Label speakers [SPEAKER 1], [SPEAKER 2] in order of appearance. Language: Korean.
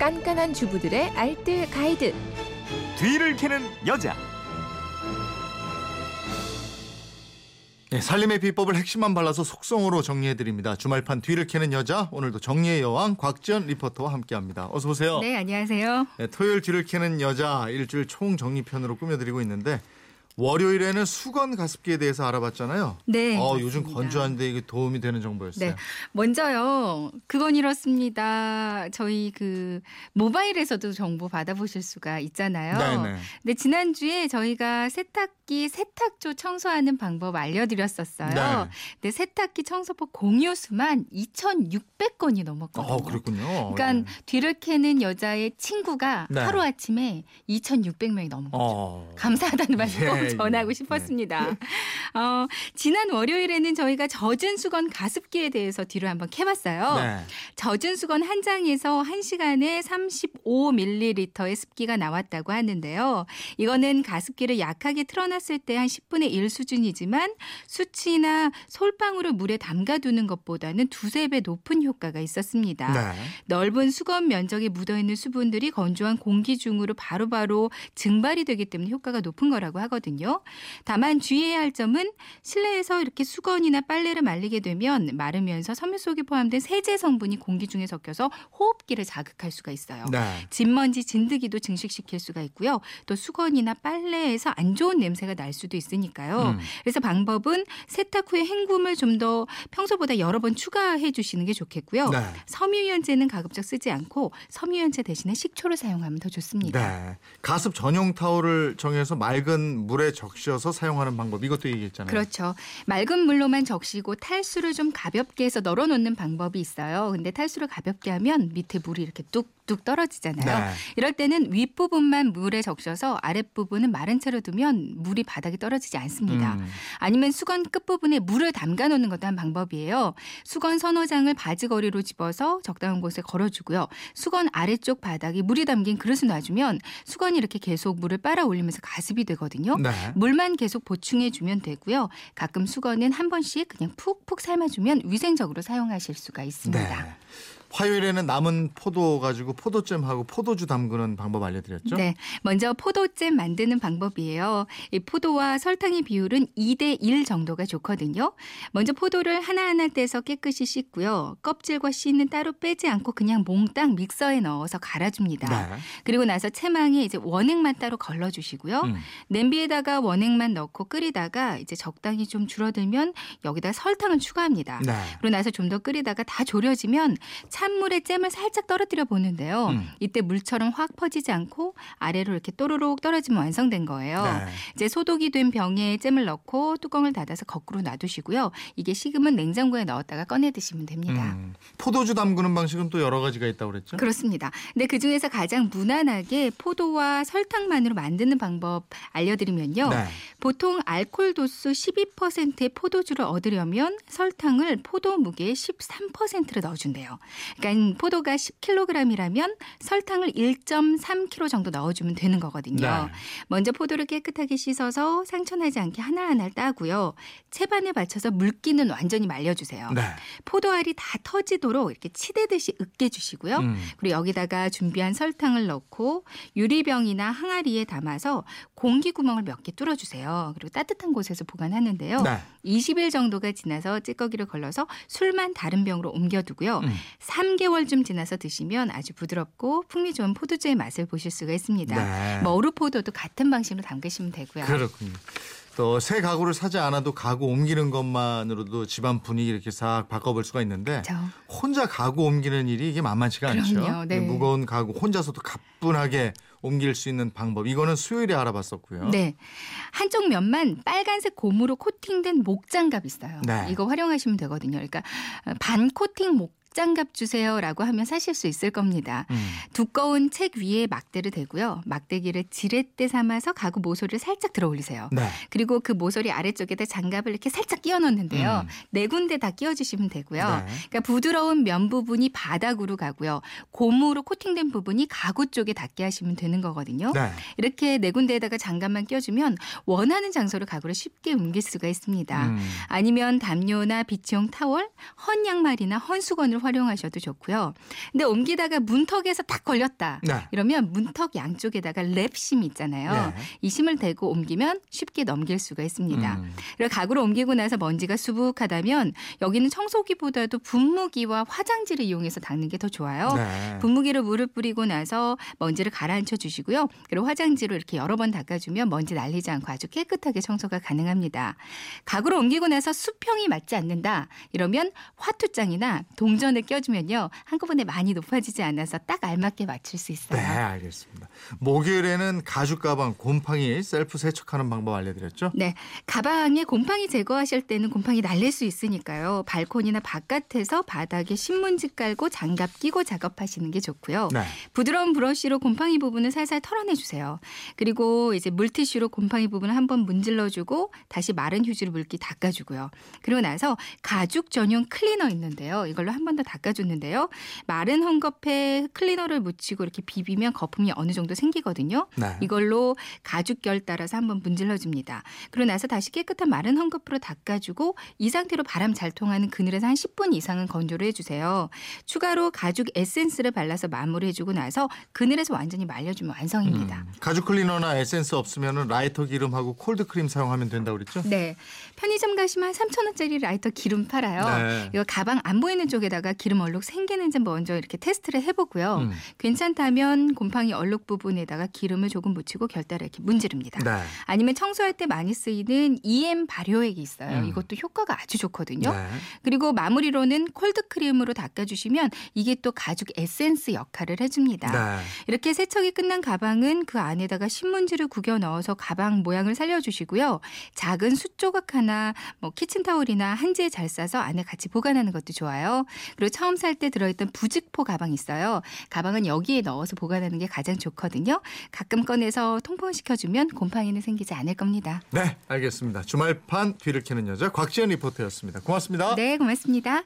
[SPEAKER 1] 깐깐한 주부들의 알뜰 가이드.
[SPEAKER 2] 뒤를 캐는 여자.
[SPEAKER 3] 네, 살림의 비법을 핵심만 발라서 속성으로 정리해드립니다. 주말판 뒤를 캐는 여자 오늘도 정리의 여왕 곽지연 리포터와 함께합니다. 어서 오세요.
[SPEAKER 4] 네, 안녕하세요.
[SPEAKER 3] 네, 토요일 뒤를 캐는 여자 일주일 총 정리편으로 꾸며드리고 있는데 월요일에는 수건 가습기에 대해서 알아봤잖아요.
[SPEAKER 4] 네.
[SPEAKER 3] 어, 요즘
[SPEAKER 4] 맞습니다.
[SPEAKER 3] 건조한데 이게 도움이 되는 정보였어요.
[SPEAKER 4] 네. 먼저요. 그건 이렇습니다. 저희 그 모바일에서도 정보 받아보실 수가 있잖아요.
[SPEAKER 3] 네네.
[SPEAKER 4] 근데 지난주에 저희가 세탁기 세탁조 청소하는 방법 알려드렸었어요.
[SPEAKER 3] 네.
[SPEAKER 4] 근데 세탁기 청소법 공유 수만 2,600건이 넘었거든요.
[SPEAKER 3] 어, 그렇군요.
[SPEAKER 4] 그러니까 뒤를 캐는 여자의 친구가
[SPEAKER 3] 네.
[SPEAKER 4] 하루아침에 2,600명이 넘은 거죠.
[SPEAKER 3] 어.
[SPEAKER 4] 감사하다는 말씀
[SPEAKER 3] 예.
[SPEAKER 4] 전하고 싶었습니다. 어, 지난 월요일에는 저희가 젖은 수건 가습기에 대해서 뒤로 한번 캐봤어요.
[SPEAKER 3] 네.
[SPEAKER 4] 젖은 수건 한 장에서 한 시간에 35ml의 습기가 나왔다고 하는데요. 이거는 가습기를 약하게 틀어놨을 때 한 10분의 1 수준이지만 수치나 솔방울을 물에 담가두는 것보다는 두세 배 높은 효과가 있었습니다.
[SPEAKER 3] 네.
[SPEAKER 4] 넓은 수건 면적에 묻어있는 수분들이 건조한 공기 중으로 바로바로 증발이 되기 때문에 효과가 높은 거라고 하거든요. 다만 주의해야 할 점은 실내에서 이렇게 수건이나 빨래를 말리게 되면 마르면서 섬유 속에 포함된 세제 성분이 공기 중에 섞여서 호흡기를 자극할 수가 있어요.
[SPEAKER 3] 네.
[SPEAKER 4] 진먼지, 진드기도 증식시킬 수가 있고요. 또 수건이나 빨래에서 안 좋은 냄새가 날 수도 있으니까요.
[SPEAKER 3] 음.
[SPEAKER 4] 그래서 방법은 세탁 후에 헹굼을 좀 더 평소보다 여러 번 추가해 주시는 게 좋겠고요.
[SPEAKER 3] 네.
[SPEAKER 4] 섬유유연제는 가급적 쓰지 않고 섬유유연제 대신에 식초를 사용하면 더 좋습니다.
[SPEAKER 3] 네. 가습 전용 타올을 정해서 맑은 물에 적셔서 사용하는 방법 이것도 얘기 했잖아요.
[SPEAKER 4] 그렇죠. 맑은 물로만 적시고 탈수를 좀 가볍게 해서 널어 놓는 방법이 있어요. 근데 탈수를 가볍게 하면 밑에 물이 이렇게 뚝뚝 떨어지잖아요.
[SPEAKER 3] 네.
[SPEAKER 4] 이럴 때는 윗부분만 물에 적셔서 아랫부분은 마른 채로 두면 물이 바닥에 떨어지지 않습니다.
[SPEAKER 3] 음.
[SPEAKER 4] 아니면 수건 끝부분에 물을 담가 놓는 것도 한 방법이에요. 수건 서너 장을 바지거리로 집어서 적당한 곳에 걸어주고요. 수건 아래쪽 바닥에 물이 담긴 그릇을 놔주면 수건이 이렇게 계속 물을 빨아 올리면서 가습이 되거든요.
[SPEAKER 3] 네.
[SPEAKER 4] 물만 계속 보충해 주면 되고요. 가끔 수건은 한 번씩 그냥 푹푹 삶아주면 위생적으로 사용하실 수가 있습니다.
[SPEAKER 3] 네. 화요일에는 남은 포도 가지고 포도잼하고 포도주 담그는 방법 알려드렸죠?
[SPEAKER 4] 네. 먼저 포도잼 만드는 방법이에요. 이 포도와 설탕의 비율은 2대 1 정도가 좋거든요. 먼저 포도를 하나하나 떼서 깨끗이 씻고요. 껍질과 씨는 따로 빼지 않고 그냥 몽땅 믹서에 넣어서 갈아줍니다.
[SPEAKER 3] 네.
[SPEAKER 4] 그리고 나서 채망에 이제 원액만 따로 걸러주시고요.
[SPEAKER 3] 음.
[SPEAKER 4] 냄비에다가 원액만 넣고 끓이다가 이제 적당히 좀 줄어들면 여기다 설탕을 추가합니다.
[SPEAKER 3] 네.
[SPEAKER 4] 그러고 나서 좀 더 끓이다가 다 졸여지면 찬물에 잼을 살짝 떨어뜨려 보는데요.
[SPEAKER 3] 음.
[SPEAKER 4] 이때 물처럼 확 퍼지지 않고 아래로 이렇게 또르륵 떨어지면 완성된 거예요.
[SPEAKER 3] 네.
[SPEAKER 4] 이제 소독이 된 병에 잼을 넣고 뚜껑을 닫아서 거꾸로 놔두시고요. 이게 식으면 냉장고에 넣었다가 꺼내 드시면 됩니다.
[SPEAKER 3] 음. 포도주 담그는 방식은 또 여러 가지가 있다고 그랬죠?
[SPEAKER 4] 그렇습니다. 근데 그 중에서 가장 무난하게 포도와 설탕만으로 만드는 방법 알려드리면요.
[SPEAKER 3] 네.
[SPEAKER 4] 보통 알코올 도수 12%의 포도주를 얻으려면 설탕을 포도 무게의 13%를 넣어준대요. 그러니까 포도가 10kg이라면 설탕을 1.3kg 정도 넣어주면 되는 거거든요.
[SPEAKER 3] 네.
[SPEAKER 4] 먼저 포도를 깨끗하게 씻어서 상처나지 않게 하나하나 따고요. 채반에 받쳐서 물기는 완전히 말려주세요.
[SPEAKER 3] 네.
[SPEAKER 4] 포도알이 다 터지도록 이렇게 치대듯이 으깨주시고요.
[SPEAKER 3] 음.
[SPEAKER 4] 그리고 여기다가 준비한 설탕을 넣고 유리병이나 항아리에 담아서 공기 구멍을 몇 개 뚫어주세요. 그리고 따뜻한 곳에서 보관하는데요.
[SPEAKER 3] 네.
[SPEAKER 4] 20일 정도가 지나서 찌꺼기를 걸러서 술만 다른 병으로 옮겨두고요.
[SPEAKER 3] 음.
[SPEAKER 4] 3개월쯤 지나서 드시면 아주 부드럽고 풍미 좋은 포도주의 맛을 보실 수가 있습니다.
[SPEAKER 3] 네.
[SPEAKER 4] 뭐 어루포도도 같은 방식으로 담그시면 되고요.
[SPEAKER 3] 그렇군요. 또 새 가구를 사지 않아도 가구 옮기는 것만으로도 집안 분위기 이렇게 싹 바꿔볼 수가 있는데
[SPEAKER 4] 그렇죠.
[SPEAKER 3] 혼자 가구 옮기는 일이 이게 만만치가 않죠.
[SPEAKER 4] 그럼요. 네.
[SPEAKER 3] 무거운 가구 혼자서도 가뿐하게 옮길 수 있는 방법. 이거는 수요일에 알아봤었고요.
[SPEAKER 4] 네. 한쪽 면만 빨간색 고무로 코팅된 목장갑 있어요.
[SPEAKER 3] 네.
[SPEAKER 4] 이거 활용하시면 되거든요. 그러니까 반 코팅 목 장갑 주세요라고 하면 사실 수 있을 겁니다.
[SPEAKER 3] 음.
[SPEAKER 4] 두꺼운 책 위에 막대를 대고요. 막대기를 지렛대 삼아서 가구 모서리를 살짝 들어 올리세요.
[SPEAKER 3] 네.
[SPEAKER 4] 그리고 그 모서리 아래쪽에다 장갑을 이렇게 살짝 끼워 넣는데요.
[SPEAKER 3] 음.
[SPEAKER 4] 네 군데 다 끼워 주시면 되고요.
[SPEAKER 3] 네.
[SPEAKER 4] 그러니까 부드러운 면 부분이 바닥으로 가고요. 고무로 코팅된 부분이 가구 쪽에 닿게 하시면 되는 거거든요.
[SPEAKER 3] 네.
[SPEAKER 4] 이렇게 네 군데에다가 장갑만 껴주면 원하는 장소로 가구를 쉽게 옮길 수가 있습니다.
[SPEAKER 3] 음.
[SPEAKER 4] 아니면 담요나 비치용 타월, 헌 양말이나 헌 수건 을 활용하셔도 좋고요. 근데 옮기다가 문턱에서 딱 걸렸다.
[SPEAKER 3] 네.
[SPEAKER 4] 이러면 문턱 양쪽에다가 랩심 있잖아요.
[SPEAKER 3] 네.
[SPEAKER 4] 이 심을 대고 옮기면 쉽게 넘길 수가 있습니다.
[SPEAKER 3] 음.
[SPEAKER 4] 그리고 가구를 옮기고 나서 먼지가 수북하다면 여기는 청소기보다도 분무기와 화장지를 이용해서 닦는 게 더 좋아요.
[SPEAKER 3] 네.
[SPEAKER 4] 분무기로 물을 뿌리고 나서 먼지를 가라앉혀 주시고요. 그리고 화장지로 이렇게 여러 번 닦아주면 먼지 날리지 않고 아주 깨끗하게 청소가 가능합니다. 가구를 옮기고 나서 수평이 맞지 않는다. 이러면 화투장이나 동전 을 껴주면요. 한꺼번에 많이 높아지지 않아서 딱 알맞게 맞출 수
[SPEAKER 3] 네,
[SPEAKER 4] 있어요.
[SPEAKER 3] 알겠습니다. 목요일에는 가죽 가방 곰팡이 셀프 세척하는 방법 알려드렸죠?
[SPEAKER 4] 네, 가방에 곰팡이 제거하실 때는 곰팡이 날릴 수 있으니까요. 발코니나 바깥에서 바닥에 신문지 깔고 장갑 끼고 작업하시는 게 좋고요.
[SPEAKER 3] 네.
[SPEAKER 4] 부드러운 브러쉬로 곰팡이 부분을 살살 털어내 주세요. 그리고 이제 물티슈로 곰팡이 부분을 한번 문질러주고 다시 마른 휴지로 물기 닦아주고요. 그리고 나서 가죽 전용 클리너 있는데요. 이걸로 한 번 더 닦아줬는데요. 마른 헝겊에 클리너를 묻히고 이렇게 비비면 거품이 어느 정도 생기거든요.
[SPEAKER 3] 네.
[SPEAKER 4] 이걸로 가죽 결 따라서 한번 문질러 줍니다. 그러고 나서 다시 깨끗한 마른 헝겊으로 닦아주고 이 상태로 바람 잘 통하는 그늘에서 한 10분 이상은 건조를 해주세요. 추가로 가죽 에센스를 발라서 마무리해주고 나서 그늘에서 완전히 말려주면 완성입니다.
[SPEAKER 3] 음, 가죽 클리너나 에센스 없으면 라이터 기름하고 콜드 크림 사용하면 된다고 그랬죠?
[SPEAKER 4] 네. 편의점 가시면 한 3,000원짜리 라이터 기름 팔아요.
[SPEAKER 3] 네.
[SPEAKER 4] 이거 가방 안 보이는 쪽에다가 기름 얼룩 생기는지 먼저 이렇게 테스트를 해보고요.
[SPEAKER 3] 음.
[SPEAKER 4] 괜찮다면 곰팡이 얼룩 부분에다가 기름을 조금 묻히고 결대로 이렇게 문지릅니다.
[SPEAKER 3] 네.
[SPEAKER 4] 아니면 청소할 때 많이 쓰이는 EM 발효액이 있어요.
[SPEAKER 3] 음.
[SPEAKER 4] 이것도 효과가 아주 좋거든요.
[SPEAKER 3] 네.
[SPEAKER 4] 그리고 마무리로는 콜드 크림으로 닦아주시면 이게 또 가죽 에센스 역할을 해줍니다.
[SPEAKER 3] 네.
[SPEAKER 4] 이렇게 세척이 끝난 가방은 그 안에다가 신문지를 구겨 넣어서 가방 모양을 살려주시고요. 작은 숯 조각 하나, 뭐 키친타올이나 한지에 잘 싸서 안에 같이 보관하는 것도 좋아요. 그리고 처음 살 때 들어있던 부직포 가방 있어요. 가방은 여기에 넣어서 보관하는 게 가장 좋거든요. 가끔 꺼내서 통풍시켜주면 곰팡이는 생기지 않을 겁니다.
[SPEAKER 3] 네, 알겠습니다. 주말판 뒤를 캐는 여자 곽지연 리포터였습니다. 고맙습니다.
[SPEAKER 4] 네, 고맙습니다.